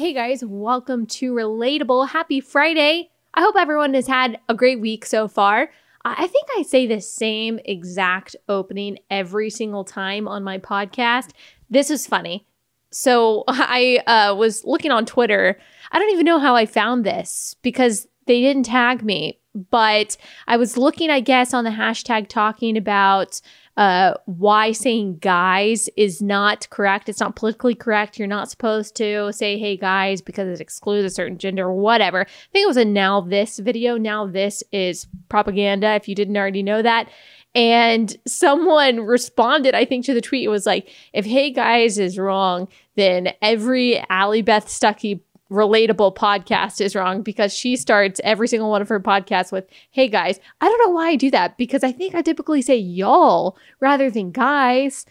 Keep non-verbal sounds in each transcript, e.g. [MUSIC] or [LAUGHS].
Hey guys, welcome to Relatable. Happy Friday. I hope everyone has had a great week so far. I think I say the same exact opening every single time on my podcast. This is funny. So [LAUGHS] I uh, was looking on Twitter. I don't even know how I found this because they didn't tag me, but I was looking, I guess, on the hashtag talking about uh, why saying guys is not correct. It's not politically correct. You're not supposed to say, hey, guys, because it excludes a certain gender or whatever. I think it was a now this video. Now this is propaganda, if you didn't already know that. And someone responded, I think, to the tweet. It was like, if hey guys is wrong, then every Allie Beth Stuckey relatable podcast is wrong because she starts every single one of her podcasts with, Hey guys, I don't know why I do that because I think I typically say y'all rather than guys.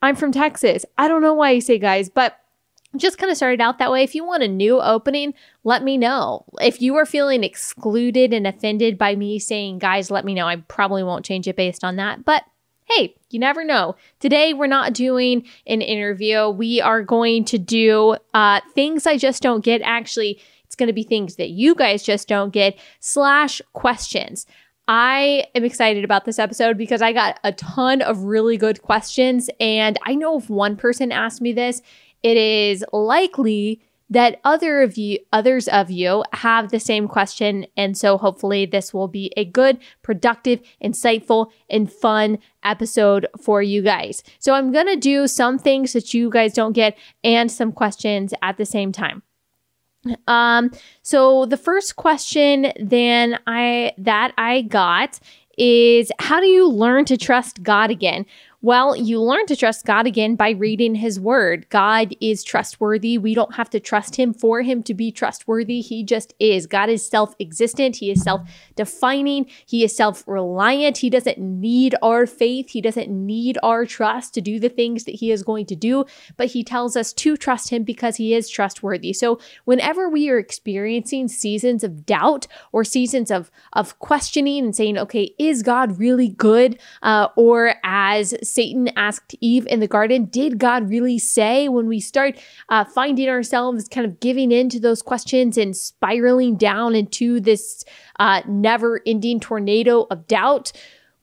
I'm from Texas. I don't know why I say guys, but just kind of started out that way. If you want a new opening, let me know. If you are feeling excluded and offended by me saying guys, let me know. I probably won't change it based on that, but hey, you never know. Today, we're not doing an interview. We are going to do uh, things I just don't get. Actually, it's going to be things that you guys just don't get, slash questions. I am excited about this episode because I got a ton of really good questions. And I know if one person asked me this, it is likely that other of you others of you have the same question. And so hopefully this will be a good productive insightful and fun episode for you guys. So i'm going to do some things that you guys don't get and some questions at the same time. Um so the first question then i that i got is how do you learn to trust god again well, you learn to trust God again by reading his word. God is trustworthy. We don't have to trust him for him to be trustworthy. He just is. God is self existent. He is self defining. He is self reliant. He doesn't need our faith. He doesn't need our trust to do the things that he is going to do, but he tells us to trust him because he is trustworthy. So whenever we are experiencing seasons of doubt or seasons of, of questioning and saying, okay, is God really good? Uh, or as Satan asked Eve in the garden, did God really say? When we start uh, finding ourselves kind of giving in to those questions and spiraling down into this uh, never ending tornado of doubt,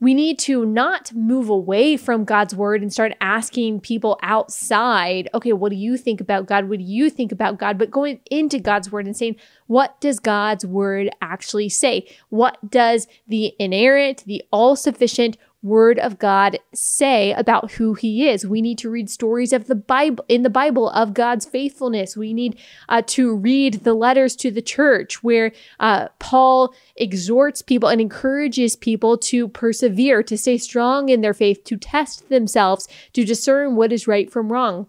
we need to not move away from God's word and start asking people outside, okay, what do you think about God? What do you think about God? But going into God's word and saying, what does God's word actually say? What does the inerrant, the all sufficient word of God say about who he is. We need to read stories of the Bible in the Bible of God's faithfulness. We need uh, to read the letters to the church where uh, Paul exhorts people and encourages people to persevere, to stay strong in their faith, to test themselves, to discern what is right from wrong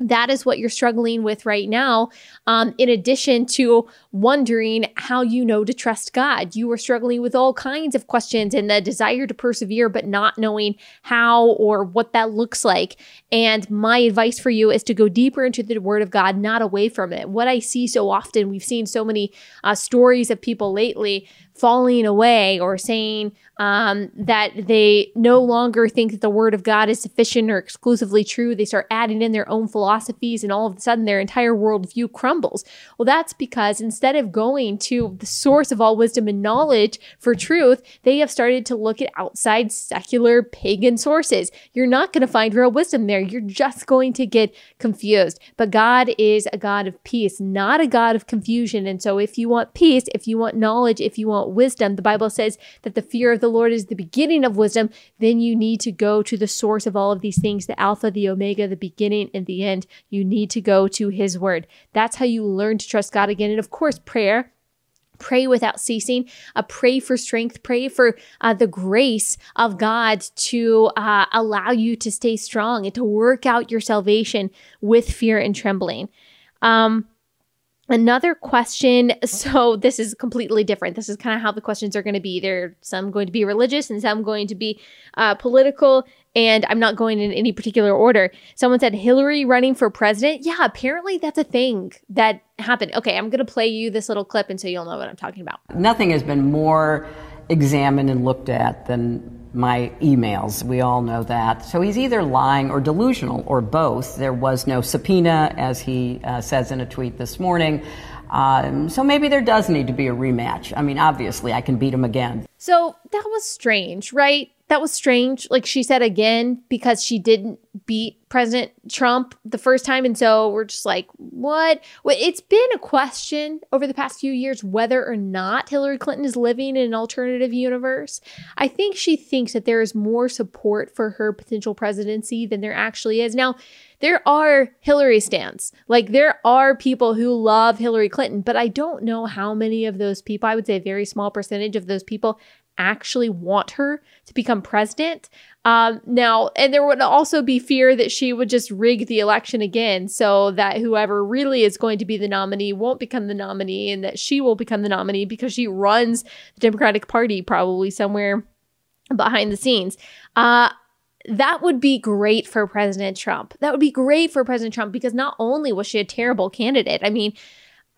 that is what you're struggling with right now. Um, in addition to wondering how you know to trust God, you are struggling with all kinds of questions and the desire to persevere, but not knowing how or what that looks like. And my advice for you is to go deeper into the Word of God, not away from it. What I see so often, we've seen so many uh, stories of people lately falling away or saying um, that they no longer think that the word of God is sufficient or exclusively true. They start adding in their own philosophies, and all of a sudden their entire worldview crumbles. Well, that's because instead of going to the source of all wisdom and knowledge for truth, they have started to look at outside secular pagan sources. You're not going to find real wisdom there. You're just going to get confused. But God is a God of peace, not a God of confusion. And so if you want peace, if you want knowledge, if you want wisdom. The Bible says that the fear of the Lord is the beginning of wisdom. Then you need to go to the source of all of these things, the Alpha, the Omega, the beginning and the end. You need to go to His Word. That's how you learn to trust God again. And of course, prayer pray without ceasing uh, pray for strength pray for uh, the grace of god to uh, allow you to stay strong and to work out your salvation with fear and trembling um, Another question. So this is completely different. This is kind of how the questions are going to be. There, some going to be religious and some going to be uh, political. And I'm not going in any particular order. Someone said Hillary running for president. Yeah, apparently that's a thing that happened. Okay, I'm going to play you this little clip, and so you'll know what I'm talking about. Nothing has been more examined and looked at than my emails. We all know that. So he's either lying or delusional or both. There was no subpoena, as he uh, says in a tweet this morning. Um, so maybe there does need to be a rematch. I mean, obviously, I can beat him again. So that was strange, right? That was strange. Like she said again, because she didn't beat President Trump the first time. And so we're just like, what? Well, it's been a question over the past few years whether or not Hillary Clinton is living in an alternative universe. I think she thinks that there is more support for her potential presidency than there actually is. Now, there are Hillary stands. Like there are people who love Hillary Clinton, but I don't know how many of those people, I would say a very small percentage of those people actually want her to become president. Um, now, and there would also be fear that she would just rig the election again so that whoever really is going to be the nominee won't become the nominee and that she will become the nominee because she runs the Democratic Party probably somewhere behind the scenes. Uh, that would be great for President Trump. That would be great for President Trump because not only was she a terrible candidate, I mean,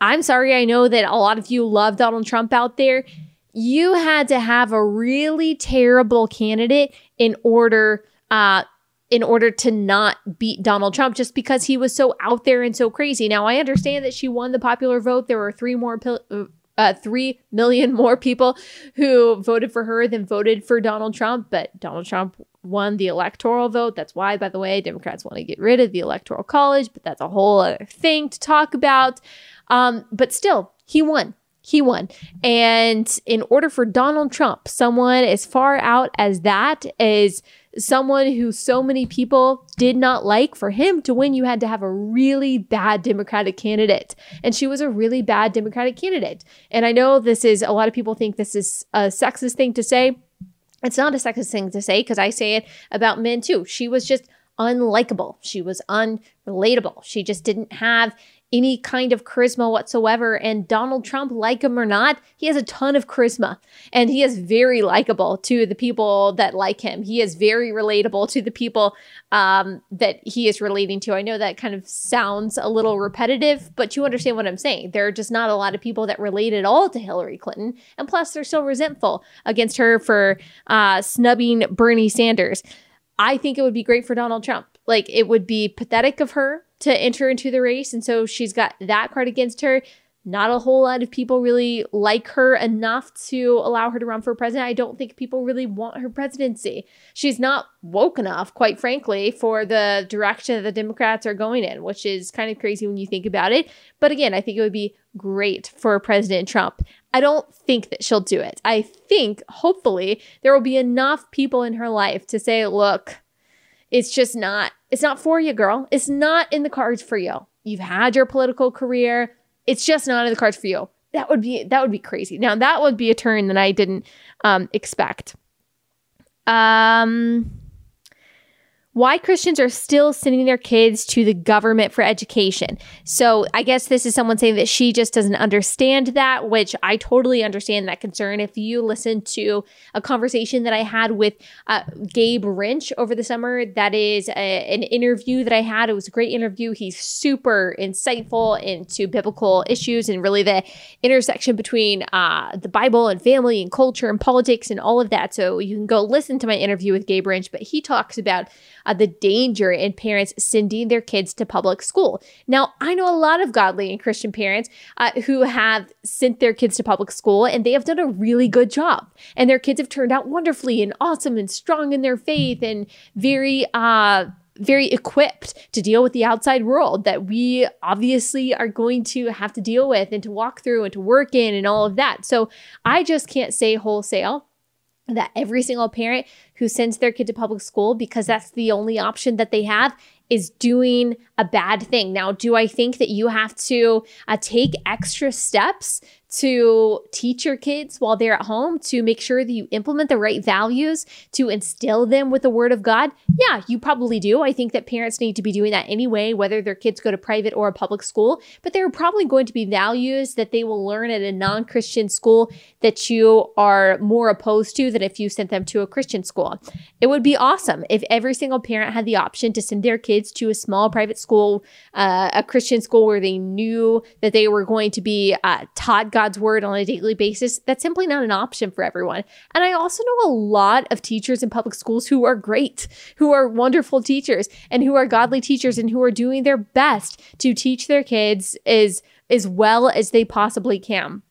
I'm sorry, I know that a lot of you love Donald Trump out there. You had to have a really terrible candidate in order uh, in order to not beat Donald Trump just because he was so out there and so crazy. Now, I understand that she won the popular vote. There were three more uh, uh, 3 million [LAUGHS] more people who voted for her than voted for Donald Trump, but Donald Trump won the electoral vote. That's why, by the way, Democrats want to get rid of the electoral college, but that's a whole other thing to talk about. Um, but still, he won. He won. And in order for Donald Trump, someone as far out as that is someone who so many people did not like, for him to win, you had to have a really bad Democratic candidate. And she was a really bad Democratic candidate. And I know this is a lot of people think this is a sexist thing to say. It's not a sexist thing to say because I say it about men too. She was just unlikable. She was unrelatable. She just didn't have any kind of charisma whatsoever. And Donald Trump, like him or not, he has a ton of charisma and he is very likable to the people that like him. He is very relatable to the people um, that he is relating to. I know that kind of sounds a little repetitive, but you understand what I'm saying. There are just not a lot of people that relate at all to Hillary Clinton. And plus, they're so resentful against her for uh, snubbing Bernie Sanders. I think it would be great for Donald Trump. Like, it would be pathetic of her to enter into the race. And so she's got that card against her. Not a whole lot of people really like her enough to allow her to run for president. I don't think people really want her presidency. She's not woke enough, quite frankly, for the direction that the Democrats are going in, which is kind of crazy when you think about it. But again, I think it would be great for President Trump. I don't think that she'll do it. I think, hopefully, there will be enough people in her life to say, look, it's just not it's not for you, girl. It's not in the cards for you. You've had your political career. It's just not in the cards for you. That would be that would be crazy. Now that would be a turn that I didn't um, expect. Um why Christians are still sending their kids to the government for education. So I guess this is someone saying that she just doesn't understand that, which I totally understand that concern. If you listen to a conversation that I had with uh, Gabe Rench over the summer, that is a, an interview that I had. It was a great interview. He's super insightful into biblical issues and really the intersection between uh, the Bible and family and culture and politics and all of that. So you can go listen to my interview with Gabe Rench, but he talks about uh, the danger in parents sending their kids to public school. Now, I know a lot of godly and Christian parents uh, who have sent their kids to public school and they have done a really good job. And their kids have turned out wonderfully and awesome and strong in their faith and very, uh, very equipped to deal with the outside world that we obviously are going to have to deal with and to walk through and to work in and all of that. So I just can't say wholesale that every single parent who sends their kid to public school because that's the only option that they have is doing a bad thing. Now, do I think that you have to uh, take extra steps to teach your kids while they're at home to make sure that you implement the right values to instill them with the word of God? Yeah, you probably do. I think that parents need to be doing that anyway, whether their kids go to private or a public school. But there are probably going to be values that they will learn at a non Christian school that you are more opposed to than if you sent them to a Christian school. It would be awesome if every single parent had the option to send their kids to a small private school, uh, a Christian school where they knew that they were going to be uh, taught God God's word on a daily basis, that's simply not an option for everyone. And I also know a lot of teachers in public schools who are great, who are wonderful teachers and who are godly teachers and who are doing their best to teach their kids as as well as they possibly can.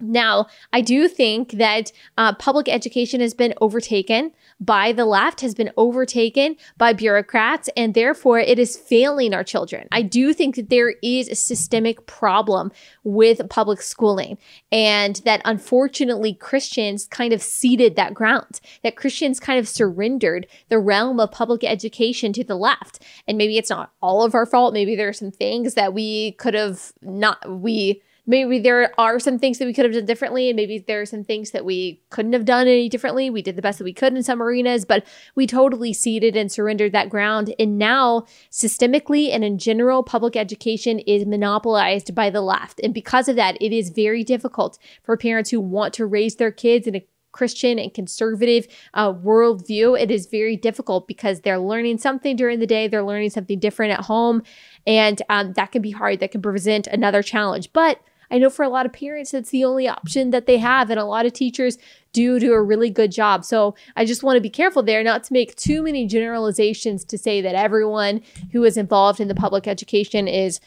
Now, I do think that uh, public education has been overtaken by the left, has been overtaken by bureaucrats, and therefore it is failing our children. I do think that there is a systemic problem with public schooling, and that unfortunately Christians kind of ceded that ground, that Christians kind of surrendered the realm of public education to the left. And maybe it's not all of our fault. Maybe there are some things that we could have not, we, maybe there are some things that we could have done differently and maybe there are some things that we couldn't have done any differently we did the best that we could in some arenas but we totally ceded and surrendered that ground and now systemically and in general public education is monopolized by the left and because of that it is very difficult for parents who want to raise their kids in a Christian and conservative uh, worldview, it is very difficult because they're learning something during the day, they're learning something different at home, and um, that can be hard. That can present another challenge. But I know for a lot of parents, it's the only option that they have. And a lot of teachers do do a really good job. So I just want to be careful there not to make too many generalizations to say that everyone who is involved in the public education is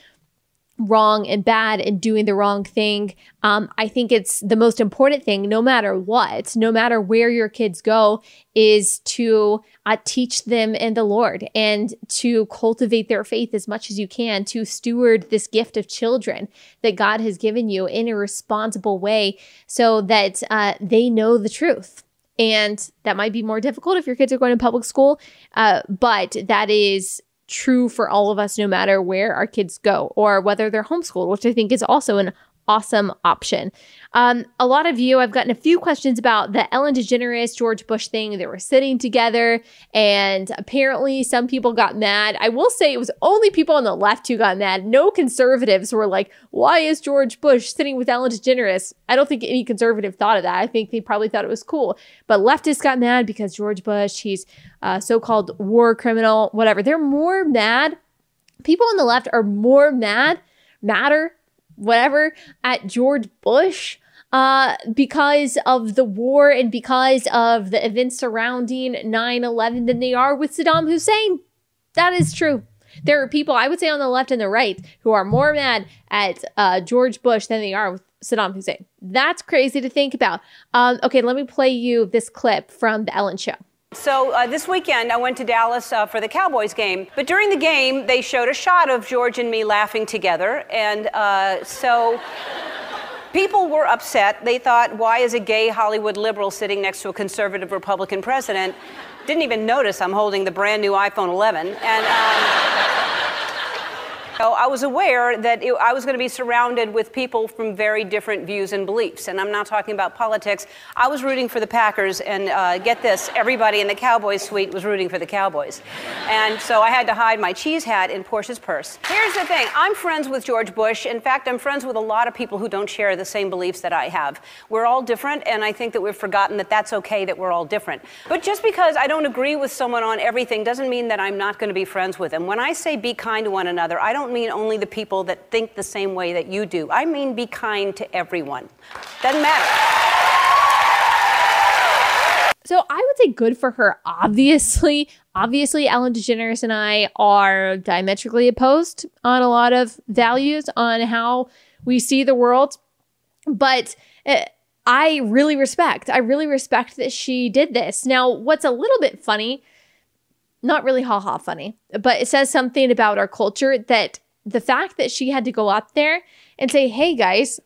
wrong and bad and doing the wrong thing. Um, I think it's the most important thing, no matter what, no matter where your kids go, is to uh, teach them in the Lord and to cultivate their faith as much as you can, to steward this gift of children that God has given you in a responsible way so that uh, they know the truth. And that might be more difficult if your kids are going to public school, uh, but that is true for all of us, no matter where our kids go or whether they're homeschooled, which I think is also an awesome option. Um, a lot of you, I've gotten a few questions about the Ellen DeGeneres George Bush thing. They were sitting together, and apparently some people got mad. I will say it was only people on the left who got mad. No conservatives were like, "Why is George Bush sitting with Ellen DeGeneres?" I don't think any conservative thought of that. I think they probably thought it was cool. But leftists got mad because George Bush, he's a so-called war criminal, whatever. They're more mad. People on the left are more mad, madder whatever at George Bush uh, because of the war and because of the events surrounding 9 11 than they are with Saddam Hussein. That is true. There are people, I would say on the left and the right, who are more mad at uh, George Bush than they are with Saddam Hussein. That's crazy to think about. Um, okay, let me play you this clip from The Ellen Show. So uh, this weekend, I went to Dallas uh, for the Cowboys game. But during the game, they showed a shot of George and me laughing together. And uh, so people were upset. They thought, why is a gay Hollywood liberal sitting next to a conservative Republican president? Didn't even notice I'm holding the brand new iPhone 11. And. Um, I was aware that it, I was going to be surrounded with people from very different views and beliefs. And I'm not talking about politics. I was rooting for the Packers, and uh, get this everybody in the Cowboys suite was rooting for the Cowboys. And so I had to hide my cheese hat in Portia's purse. Here's the thing I'm friends with George Bush. In fact, I'm friends with a lot of people who don't share the same beliefs that I have. We're all different, and I think that we've forgotten that that's okay that we're all different. But just because I don't agree with someone on everything doesn't mean that I'm not going to be friends with them. When I say be kind to one another, I don't mean only the people that think the same way that you do. I mean, be kind to everyone. Doesn't matter. So I would say good for her. Obviously, obviously, Ellen DeGeneres and I are diametrically opposed on a lot of values on how we see the world. But uh, I really respect, I really respect that she did this. Now, what's a little bit funny not really ha ha funny, but it says something about our culture that the fact that she had to go up there and say, hey guys,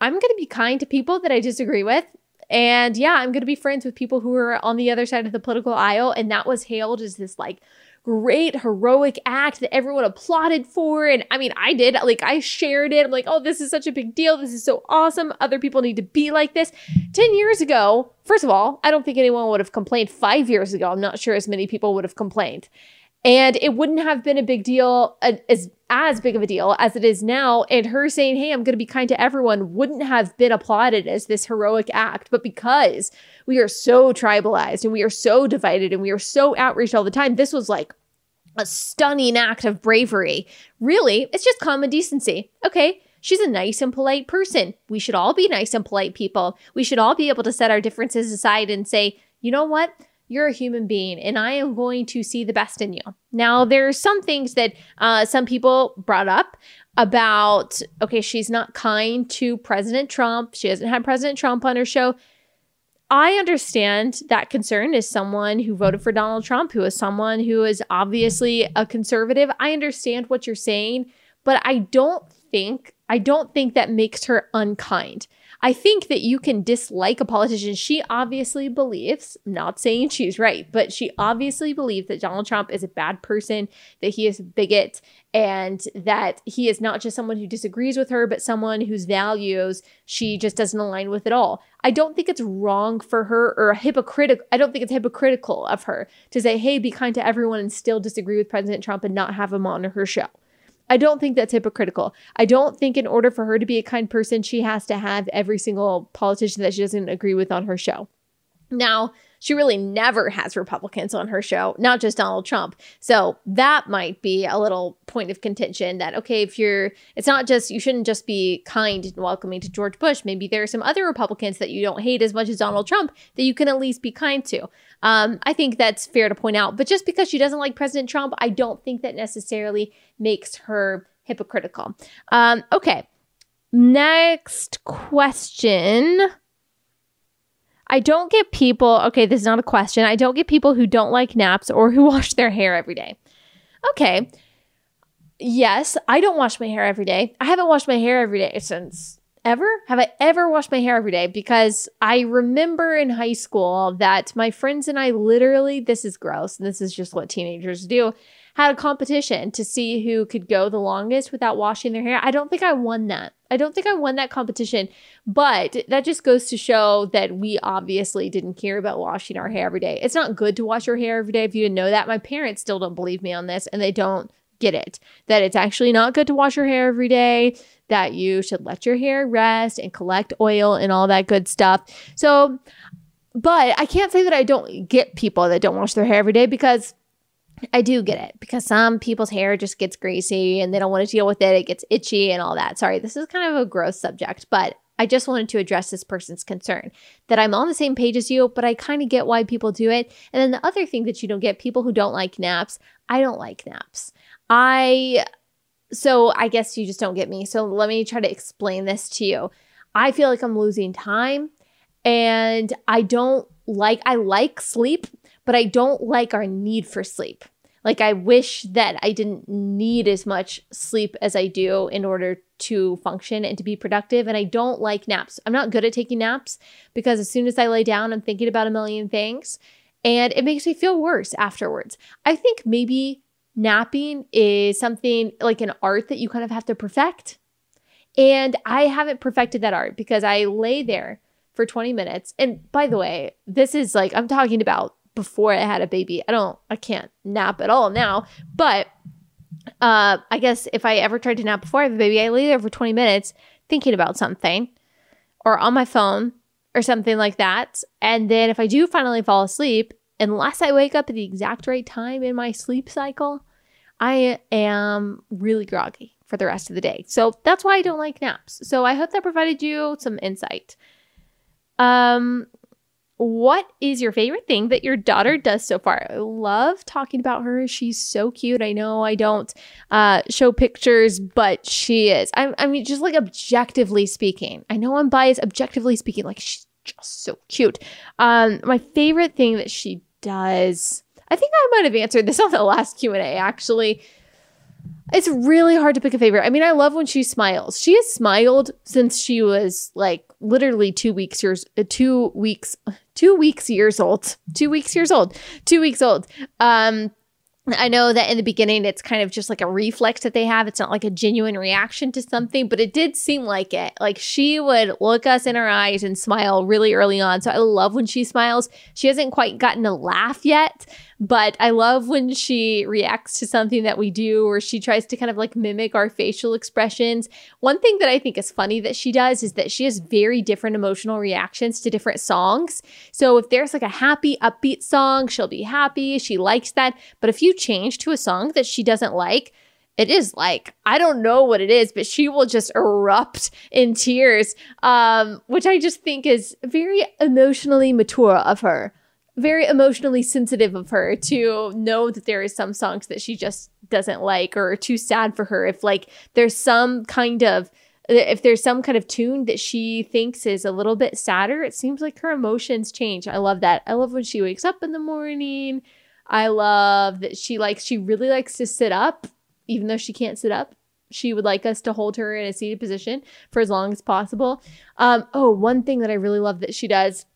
I'm going to be kind to people that I disagree with. And yeah, I'm going to be friends with people who are on the other side of the political aisle. And that was hailed as this like great heroic act that everyone applauded for. And I mean, I did. Like, I shared it. I'm like, oh, this is such a big deal. This is so awesome. Other people need to be like this. 10 years ago, first of all, I don't think anyone would have complained. Five years ago, I'm not sure as many people would have complained. And it wouldn't have been a big deal, uh, as, as big of a deal as it is now. And her saying, Hey, I'm going to be kind to everyone wouldn't have been applauded as this heroic act. But because we are so tribalized and we are so divided and we are so outraged all the time, this was like a stunning act of bravery. Really, it's just common decency. Okay, She's a nice and polite person. We should all be nice and polite people. We should all be able to set our differences aside and say, you know what? You're a human being, and I am going to see the best in you. Now, there are some things that uh, some people brought up about okay, she's not kind to President Trump. She hasn't had President Trump on her show. I understand that concern as someone who voted for Donald Trump, who is someone who is obviously a conservative. I understand what you're saying, but I don't think I don't think that makes her unkind. I think that you can dislike a politician. She obviously believes, not saying she's right, but she obviously believes that Donald Trump is a bad person, that he is a bigot, and that he is not just someone who disagrees with her, but someone whose values she just doesn't align with at all. I don't think it's wrong for her or hypocritical. I don't think it's hypocritical of her to say, hey, be kind to everyone and still disagree with President Trump and not have him on her show. I don't think that's hypocritical. I don't think in order for her to be a kind person, she has to have every single politician that she doesn't agree with on her show. Now, she really never has Republicans on her show, not just Donald Trump. So that might be a little point of contention that, okay, if you're, it's not just, you shouldn't just be kind and welcoming to George Bush. Maybe there are some other Republicans that you don't hate as much as Donald Trump that you can at least be kind to. Um, I think that's fair to point out. But just because she doesn't like President Trump, I don't think that necessarily makes her hypocritical. Um, okay. Next question. I don't get people, okay, this is not a question. I don't get people who don't like naps or who [LAUGHS] wash their hair every day. Okay. Yes, I don't wash my hair every day. I haven't washed my hair every day since ever? Have I ever washed my hair every day? Because I remember in high school that my friends and I literally, this is gross, and this is just what teenagers do, had a competition to see who could go the longest without washing their hair. I don't think I won that. I don't think I won that competition, but that just goes to show that we obviously didn't care about washing our hair every day. It's not good to wash your hair every day if you didn't know that. My parents still don't believe me on this and they don't get it that it's actually not good to wash your hair every day, that you should let your hair rest and collect oil and all that good stuff. So, but I can't say that I don't get people that don't wash their hair every day because I do get it because some people's hair just gets greasy and they don't want to deal with it. It gets itchy and all that. Sorry, this is kind of a gross subject, but I just wanted to address this person's concern that I'm on the same page as you, but I kind of get why people do it. And then the other thing that you don't get people who don't like naps, I don't like naps. I, so I guess you just don't get me. So let me try to explain this to you. I feel like I'm losing time and I don't like, I like sleep, but I don't like our need for sleep. Like, I wish that I didn't need as much sleep as I do in order to function and to be productive. And I don't like naps. I'm not good at taking naps because as soon as I lay down, I'm thinking about a million things and it makes me feel worse afterwards. I think maybe napping is something like an art that you kind of have to perfect. And I haven't perfected that art because I lay there for 20 minutes. And by the way, this is like, I'm talking about before I had a baby. I don't, I can't nap at all now. But uh, I guess if I ever tried to nap before I have a baby, I lay there for 20 minutes thinking about something or on my phone or something like that. And then if I do finally fall asleep, unless I wake up at the exact right time in my sleep cycle, I am really groggy for the rest of the day. So that's why I don't like naps. So I hope that provided you some insight. Um, what is your favorite thing that your daughter does so far? I love talking about her. She's so cute. I know I don't uh, show pictures, but she is. I, I mean, just like objectively speaking, I know I'm biased. Objectively speaking, like she's just so cute. Um, my favorite thing that she does, I think I might have answered this [LAUGHS] on the last Q and A. Actually, it's really hard to pick a favorite. I mean, I love when she smiles. She has smiled since she was like literally two weeks years, uh, two weeks, two weeks years old, two weeks years old, two weeks old. Um, I know that in the beginning it's kind of just like a reflex that they have. It's not like a genuine reaction to something, but it did seem like it. Like she would look us in our eyes and smile really early on. So I love when she smiles. She hasn't quite gotten a laugh yet, but I love when she reacts to something that we do or she tries to kind of like mimic our facial expressions. One thing that I think is funny that she does is that she has very different emotional reactions to different songs. So if there's like a happy, upbeat song, she'll be happy. She likes that. But if you change to a song that she doesn't like, it is like i don't know what it is but she will just erupt in tears um, which i just think is very emotionally mature of her very emotionally sensitive of her to know that there is some songs that she just doesn't like or are too sad for her. If like there's some kind of if there's some kind of tune that she thinks is a little bit sadder it seems like her emotions change. I love that. I love when she wakes up in the morning. I love that she likes she really likes to sit up. Even though she can't sit up she would like us to hold her in a seated position for as long as possible. Um, oh one thing that i really love that she does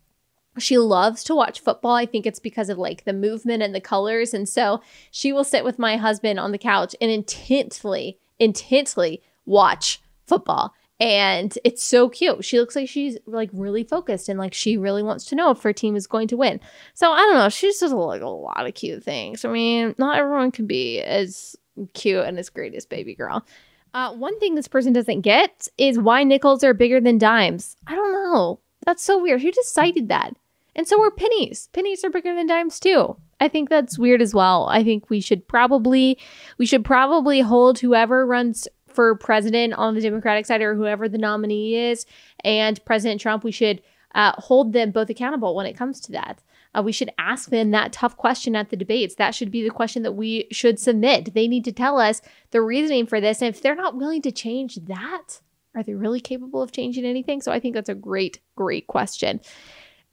she loves to watch football. I think it's because of like the movement and the colors. And so she will sit with my husband on the couch and intently, intently watch football. And it's so cute. She looks like she's like really focused and like she really wants to know if her team is going to win. So I don't know. She just does like a lot of cute things. I mean, not everyone can be as cute and as great as baby girl. Uh, one thing this person doesn't get is why nickels are bigger than dimes. I don't know. That's so weird. Who decided that? And so are pennies. Pennies are bigger than dimes too. I think that's weird as well. I think we should probably we should probably hold whoever runs for president on the Democratic side or whoever the nominee is and President Trump, we should uh, hold them both accountable when it comes to that. Uh, we should ask them that tough question at the debates. That should be the question that we should submit. They need to tell us the reasoning for this. And if they're not willing to change that, are they really capable of changing anything? So I think that's a great, great question.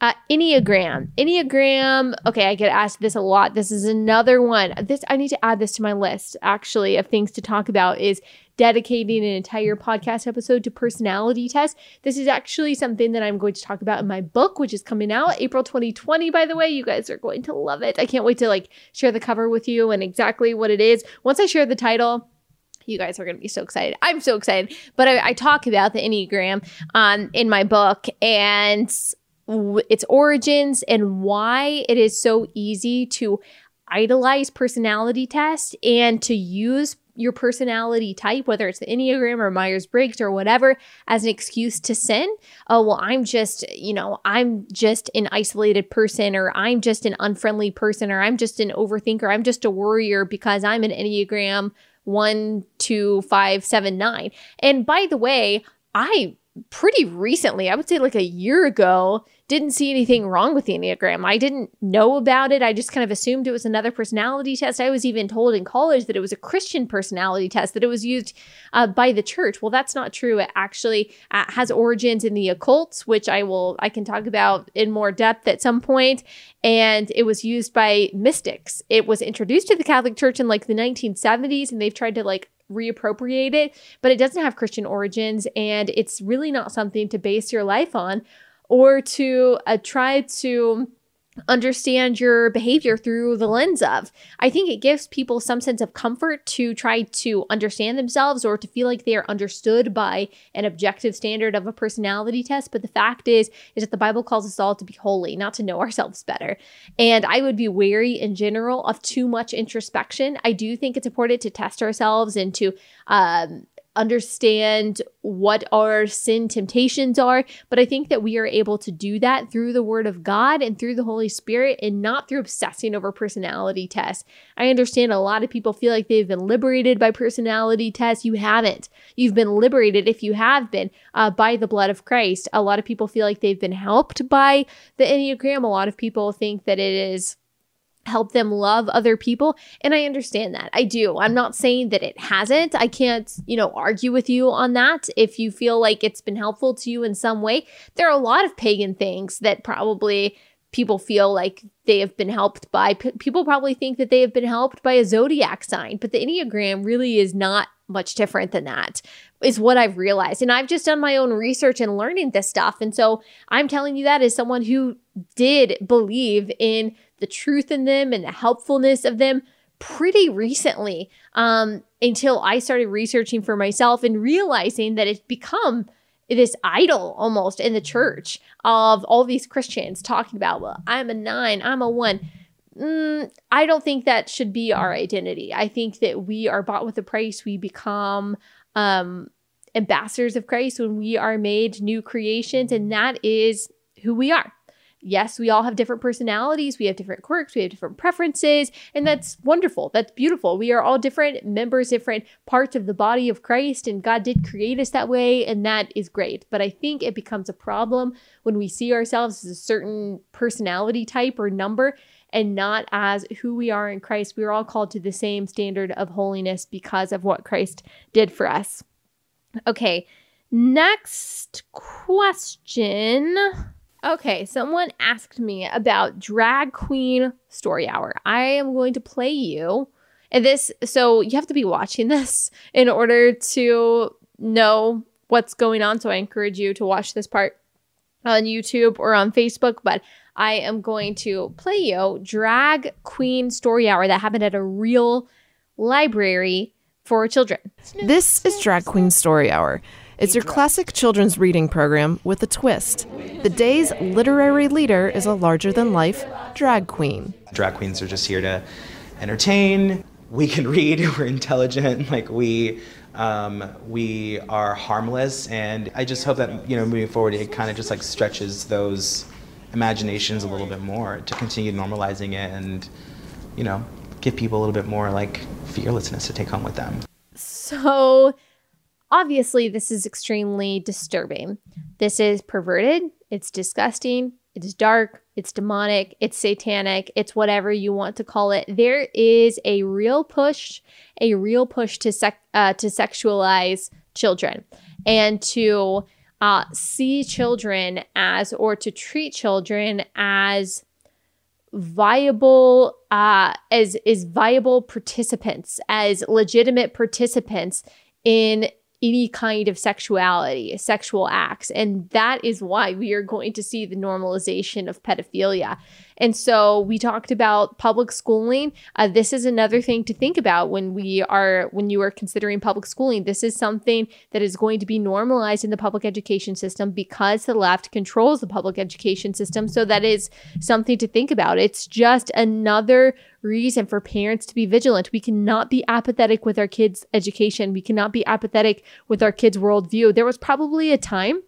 Uh, Enneagram. Enneagram. Okay, I get asked this a lot. This is another one. This I need to add this to my list actually of things to talk about is dedicating an entire podcast episode to personality tests. This is actually something that I'm going to talk about in my book, which is coming out April 2020, by the way. You guys are going to love it. I can't wait to like share the cover with you and exactly what it is. Once I share the title, you guys are going to be so excited. I'm so excited. But I, I talk about the Enneagram um, in my book, and its origins and why it is so easy to idolize personality tests and to use your personality type, whether it's the Enneagram or Myers Briggs or whatever, as an excuse to sin. Oh, well, I'm just, you know, I'm just an isolated person, or I'm just an unfriendly person, or I'm just an overthinker, I'm just a worrier because I'm an Enneagram one, two, five, seven, nine. And by the way, I pretty recently, I would say like a year ago, didn't see anything wrong with the Enneagram. I didn't know about it. I just kind of assumed it was another personality test. I was even told in college that it was a Christian personality test, that it was used uh, by the church. Well, that's not true. It actually uh, has origins in the occults, which I will, I can talk about in more depth at some point. And it was used by mystics. It was introduced to the Catholic Church in like the 1970s, and they've tried to like reappropriate it, but it doesn't have Christian origins and it's really not something to base your life on or to uh, try to understand your behavior through the lens of. I think it gives people some sense of comfort to try to understand themselves or to feel like they are understood by an objective standard of a personality test, but the fact is is that the Bible calls us all to be holy, not to know ourselves better. And I would be wary in general of too much introspection. I do think it's important to test ourselves and to um understand what our sin temptations are. But I think that we are able to do that through the Word of God and through the Holy Spirit and not through obsessing over personality tests. I understand a lot of people feel like they've been liberated by personality tests. You haven't. You've been liberated, if you have been, uh, by the blood of Christ. A lot of people feel like they've been helped by the Enneagram. A lot of people think that it is help them love other people and i understand that. I do. I'm not saying that it hasn't. I can't you know argue with you on that. If you feel like it's been helpful to you in some way there are a lot of pagan things that probably people feel like they have been helped by. P- people probably think that they have been helped by a zodiac sign but the enneagram really is not much different than that is what I've realized. And I've just done my own research and learning this stuff. And so I'm telling you that as someone who did believe in the truth in them and the helpfulness of them pretty recently um, until I started researching for myself and realizing that it's become this idol almost in the church of all these Christians talking about, well, I'm a nine, I'm a one. Mm, I don't think that should be our identity. I think that we are bought with a price. We become um, ambassadors of Christ when we are made new creations, and that is who we are yes, we all have different personalities, we have different quirks, we have different preferences, and that's wonderful. That's beautiful. We are all different members, different parts of the body of Christ, and God did create us that way, and that is great. But I think it becomes a problem when we see ourselves as a certain personality type or number and not as who we are in Christ. We are all called to the same standard of holiness because of what Christ did for us. Okay, next question. Okay, someone asked me about drag queen story hour. I am going to play you. And this, so you have to be watching [LAUGHS] this in order to know what's going on. So I encourage you to watch this part on YouTube or on Facebook. But I am going to play you drag queen story hour that happened at a real library for children. This is Drag Queen Story Hour. It's your classic children's reading program with a twist. The day's literary leader is a larger than life drag queen. Drag queens are just here to entertain. We can read, [LAUGHS] we're intelligent, like we um, we are harmless and I just hope that you know moving forward it kind of just like stretches those imaginations a little bit more to continue normalizing it and you know give people a little bit more like fearlessness to take home with them. So Obviously, this is extremely disturbing. This is perverted, it's disgusting, it's dark, it's demonic, it's satanic, it's whatever you want to call it. There is a real push, a real push to sec- uh, to sexualize children and to uh, see children as or to treat children as viable uh, as is viable participants as legitimate participants in any kind of sexuality, sexual acts. And that is why we are going to see the normalization of pedophilia. And so we talked about public schooling. Uh, this is another thing to think about when we are when you are considering public schooling. This is something that is going to be normalized in the public education system because the left controls the public education system. So that is something to think about. It's just another reason for parents to be vigilant. We cannot be apathetic with our kids' education. We cannot be apathetic with our kids' worldview. There was probably a time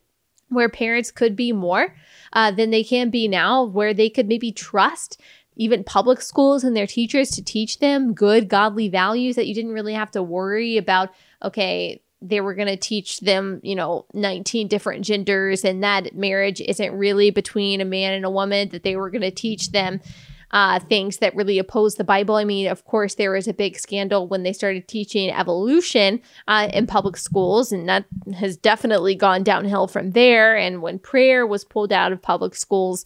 where parents could be more uh, than they can be now, where they could maybe trust even public schools and their teachers to teach them good, godly values that you didn't really have to worry about, okay, they were going to teach them, you know, 19 different genders and that marriage isn't really between a man and a woman, that they were going to teach them uh, things that really oppose the Bible. I mean, of course, there was a big scandal when they started teaching evolution uh, in public schools, and that has definitely gone downhill from there. And when prayer was pulled out of public schools,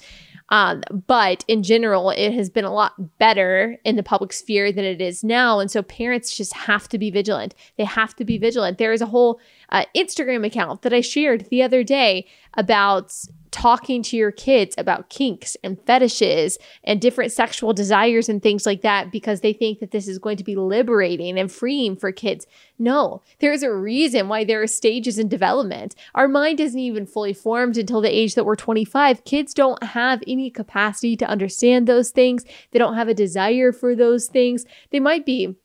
um, but in general, it has been a lot better in the public sphere than it is now. And so parents just have to be vigilant. They have to be vigilant. There is a whole uh, Instagram account that I shared the other day about talking to your kids about kinks and fetishes and different sexual desires and things like that because they think that this is going to be liberating and freeing for kids. No, there's a reason why there are stages in development. Our mind isn't even fully formed until the age that we're 25. Kids don't have any capacity to understand those things, they don't have a desire for those things. They might be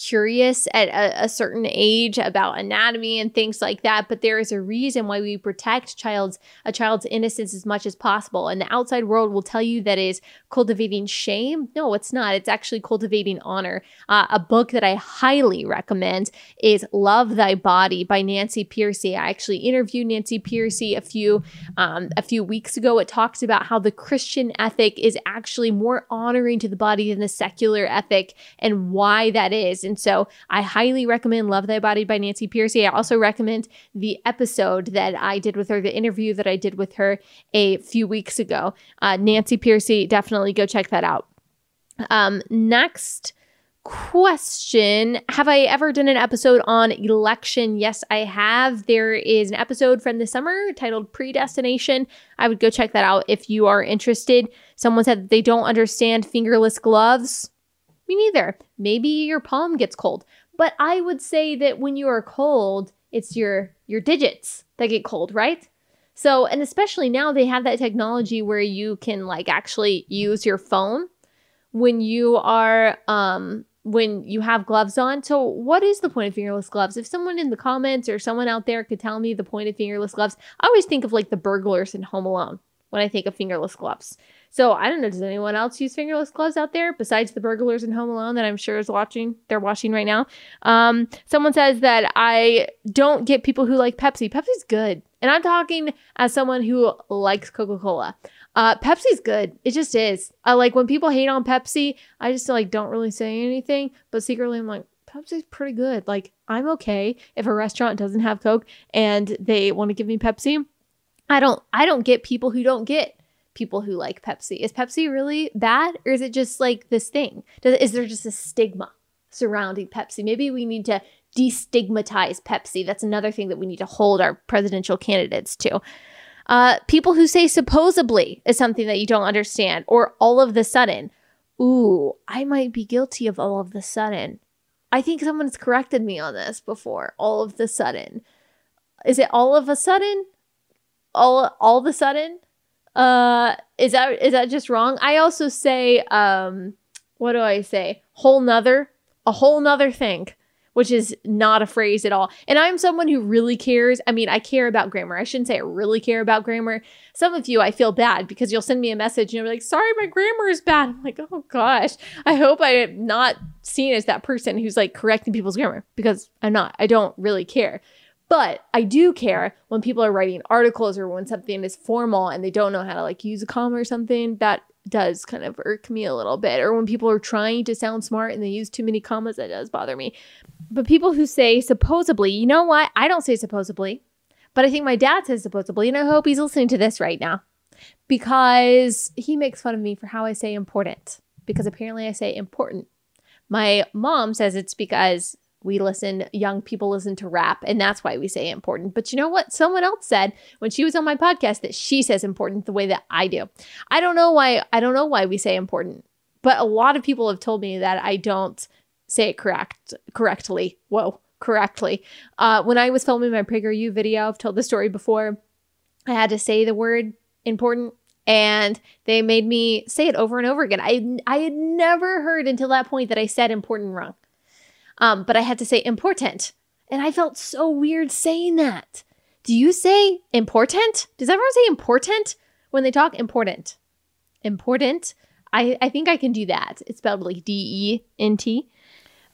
curious at a, a, certain age about anatomy and things like that but there is a reason why we protect child's a child's innocence as much as possible. And the outside world will tell you that is cultivating shame. No it's not. It's actually cultivating honor. Uh, a book that i highly recommend is love thy body by nancy pearcey i actually interviewed nancy pearcey a few um, a few weeks ago. It talks about how the christian ethic is actually more honoring to the body than the secular ethic and why that is and so I highly recommend Love Thy Body by Nancy Pearcey. I also recommend the episode that I did with her, the interview that I did with her a few weeks ago. Uh, Nancy Pearcey, definitely go check that out. Um, next question Have I ever done an episode on election? Yes, I have. There is an episode from the summer titled Predestination. I would go check that out if you are interested. Someone said they don't understand fingerless gloves. Me neither. Maybe your palm gets cold. But I would say that when you are cold, it's your your digits that get cold, right? So, and especially now they have that technology where you can like actually use your phone when you are um when you have gloves on. So, what is the point of fingerless gloves? If someone in the comments or someone out there could tell me the point of fingerless gloves, I always think of like the burglars in Home Alone. when I think of fingerless gloves. So I don't know. Does anyone else use fingerless gloves out there besides the burglars in Home Alone that I'm sure is watching? They're watching right now. Um, someone says that I don't get people who like Pepsi. Pepsi's good, and I'm talking as someone who likes Coca Cola. Uh, Pepsi's good. It just is. I like when people hate on Pepsi. I just like don't really say anything, but secretly I'm like Pepsi's pretty good. Like I'm okay if a restaurant doesn't have Coke and they want to give me Pepsi. I don't. I don't get people who don't get people who like Pepsi. Is Pepsi really bad or is it just like this thing? Does, is there just a stigma surrounding Pepsi? Maybe we need to destigmatize Pepsi. That's another thing that we need to hold our presidential candidates to. Uh, people who say supposedly is something that you don't understand or all of the sudden. Ooh, I might be guilty of all of the sudden. I think someone's corrected me on this before. All of the sudden. Is it all of a sudden? All all of a sudden? Uh, is that is that just wrong? I also say, um, what do I say? Whole nother, a whole nother thing, which is not a phrase at all. And I'm someone who really cares. I mean, I care about grammar. I shouldn't say I really care about grammar. Some of you, I feel bad because you'll send me a message and you'll be like, "Sorry, my grammar is bad." I'm like, "Oh gosh, I hope I'm not seen as that person who's like correcting people's grammar because I'm not. I don't really care." But I do care when people are writing articles or when something is formal and they don't know how to like use a comma or something. That does kind of irk me a little bit. Or when people are trying to sound smart and they use too many commas, that does bother me. But people who say supposedly, you know what? I don't say supposedly, but I think my dad says supposedly, and I hope he's listening to this right now because he makes fun of me for how I say important because apparently I say important. My mom says it's because we listen, young people listen to rap, and that's why we say important. But you know what? Someone else said when she was on my podcast that she says important the way that I do. I don't know why, I don't know why we say important, but a lot of people have told me that I don't say it correct correctly. Whoa, correctly. Uh, when I was filming my PragerU video, I've told the story before. I had to say the word important and they made me say it over and over again. I I had never heard until that point that I said important wrong. Um, but I had to say important. And I felt so weird saying that. Do you say important? Does everyone say important when they talk important? Important. I, I think I can do that. It's spelled like D E N T.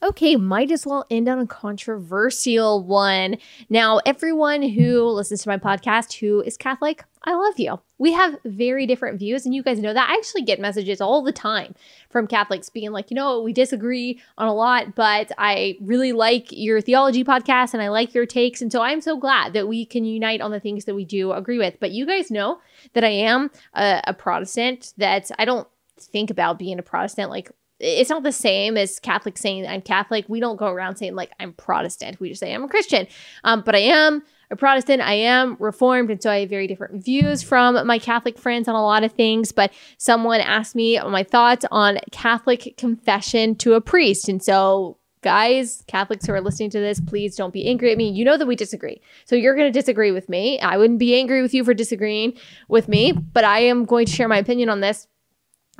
Okay, might as well end on a controversial one. Now, everyone who listens to my podcast who is Catholic, I love you. We have very different views, and you guys know that. I actually get messages all the time from Catholics being like, you know, we disagree on a lot, but I really like your theology podcast and I like your takes. And so I'm so glad that we can unite on the things that we do agree with. But you guys know that I am a, a Protestant, that I don't think about being a Protestant like it's not the same as Catholic saying I'm Catholic. We don't go around saying like I'm Protestant. We just say I'm a Christian. Um, but I am a Protestant. I am Reformed, and so I have very different views from my Catholic friends on a lot of things. But someone asked me my thoughts on Catholic confession to a priest, and so guys, Catholics who are listening to this, please don't be angry at me. You know that we disagree. So you're going to disagree with me. I wouldn't be angry with you for disagreeing with me, but I am going to share my opinion on this.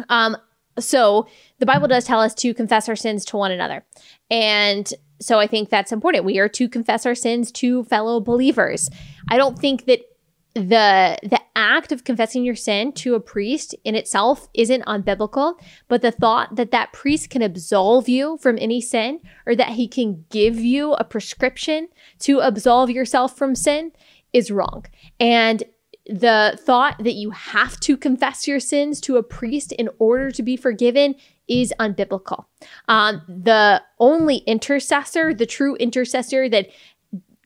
Um, so the Bible does tell us to confess our sins to one another. And so I think that's important. We are to confess our sins to fellow believers. I don't think that the the act of confessing your sin to a priest in itself isn't unbiblical, but the thought that that priest can absolve you from any sin or that he can give you a prescription to absolve yourself from sin is wrong. And the thought that you have to confess your sins to a priest in order to be forgiven is unbiblical. Um, the only intercessor, the true intercessor that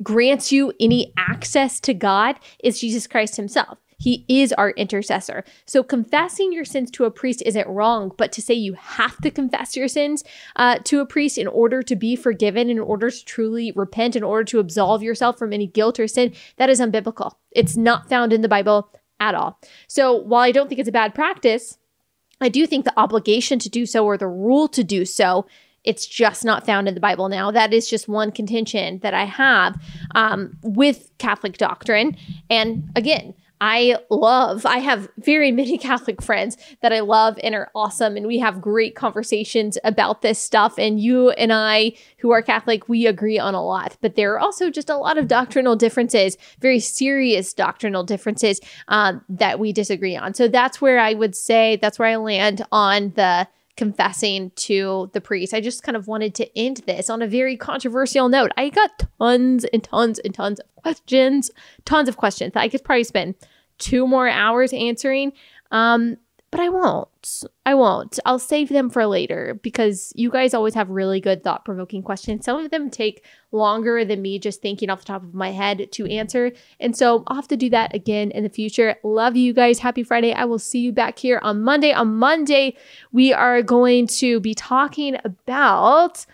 grants you any access to God is Jesus Christ Himself. He is our intercessor. So confessing your sins to a priest isn't wrong, but to say you have to confess your sins uh, to a priest in order to be forgiven, in order to truly repent, in order to absolve yourself from any guilt or sin, that is unbiblical. It's not found in the Bible at all. So while I don't think it's a bad practice, I do think the obligation to do so or the rule to do so it's just not found in the Bible now. That is just one contention that I have um, with Catholic doctrine. And again, I love. I have very many [LAUGHS] Catholic friends that I love and are awesome. And we have great conversations about this stuff. And you and I, who are Catholic, we agree on a lot. But there are also just a lot of doctrinal differences, very serious doctrinal differences um, that we disagree on. So that's where I would say, that's where I land on the confessing to the priest. I just kind of wanted to end this on a very controversial note. I got tons and tons and tons of questions, tons of questions that I could probably spend two more hours answering. Um, but I won't. I won't. I'll save them for later because you guys always have really good thought provoking questions. Some of them take longer than me just thinking off the top of my head to answer. And so I'll have to do that again in the future. Love you guys. Happy Friday. I will see you back here on Monday. On Monday, we are going to be talking about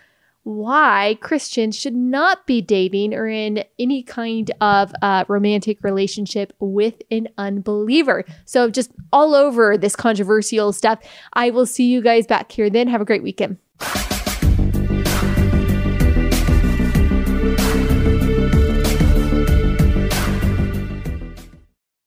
why Christians should not be dating or in any kind of uh, romantic relationship with an unbeliever. So, just all over this controversial stuff. I will see you guys back here then. Have a great weekend.